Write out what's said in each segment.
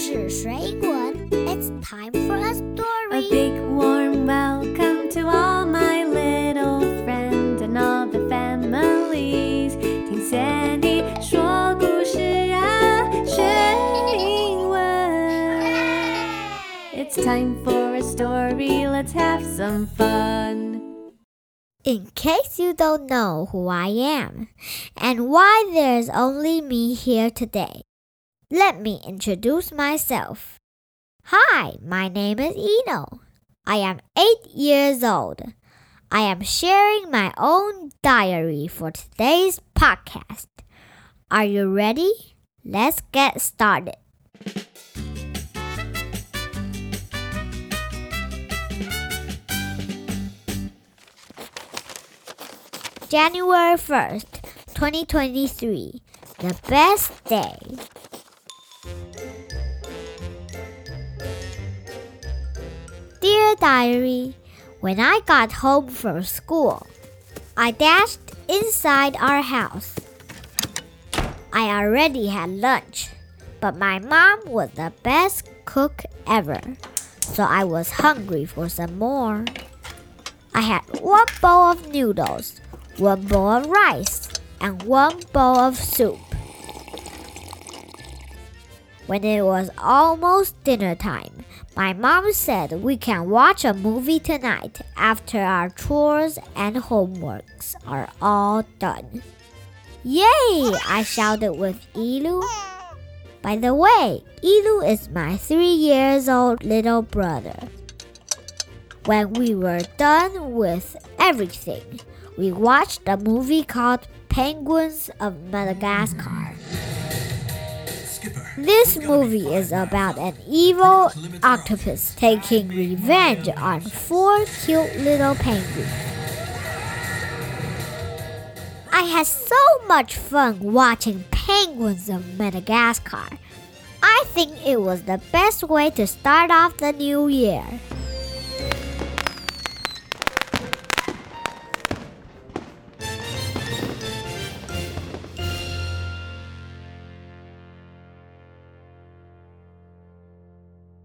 事水滚，It's time for a A story. big warm welcome to all my little friends and all the families。听 Sandy 说故事啊，学英文。It's time for a story. Let's have some fun. In case you don't know who I am and why there's only me here today, let me introduce myself. Hi, my name is Eno. I am eight years old. I am sharing my own diary for today's podcast. Are you ready? Let's get started. January 1st, 2023. The best day. Diary, when I got home from school, I dashed inside our house. I already had lunch, but my mom was the best cook ever, so I was hungry for some more. I had one bowl of noodles, one bowl of rice, and one bowl of soup. When it was almost dinner time, my mom said we can watch a movie tonight after our chores and homeworks are all done. Yay! I shouted with Elu. By the way, Elu is my three years old little brother. When we were done with everything, we watched a movie called Penguins of Madagascar. This movie is about an evil octopus taking revenge on four cute little penguins. I had so much fun watching Penguins of Madagascar. I think it was the best way to start off the new year.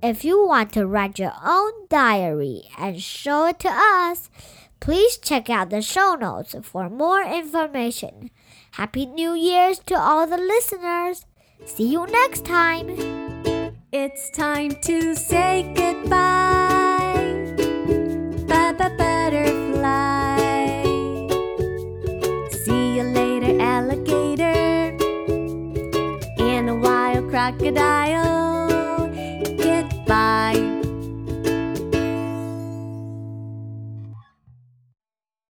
If you want to write your own diary and show it to us, please check out the show notes for more information. Happy New Year's to all the listeners. See you next time. It's time to say goodbye. Baba butterfly. See you later, alligator. And a wild crocodile.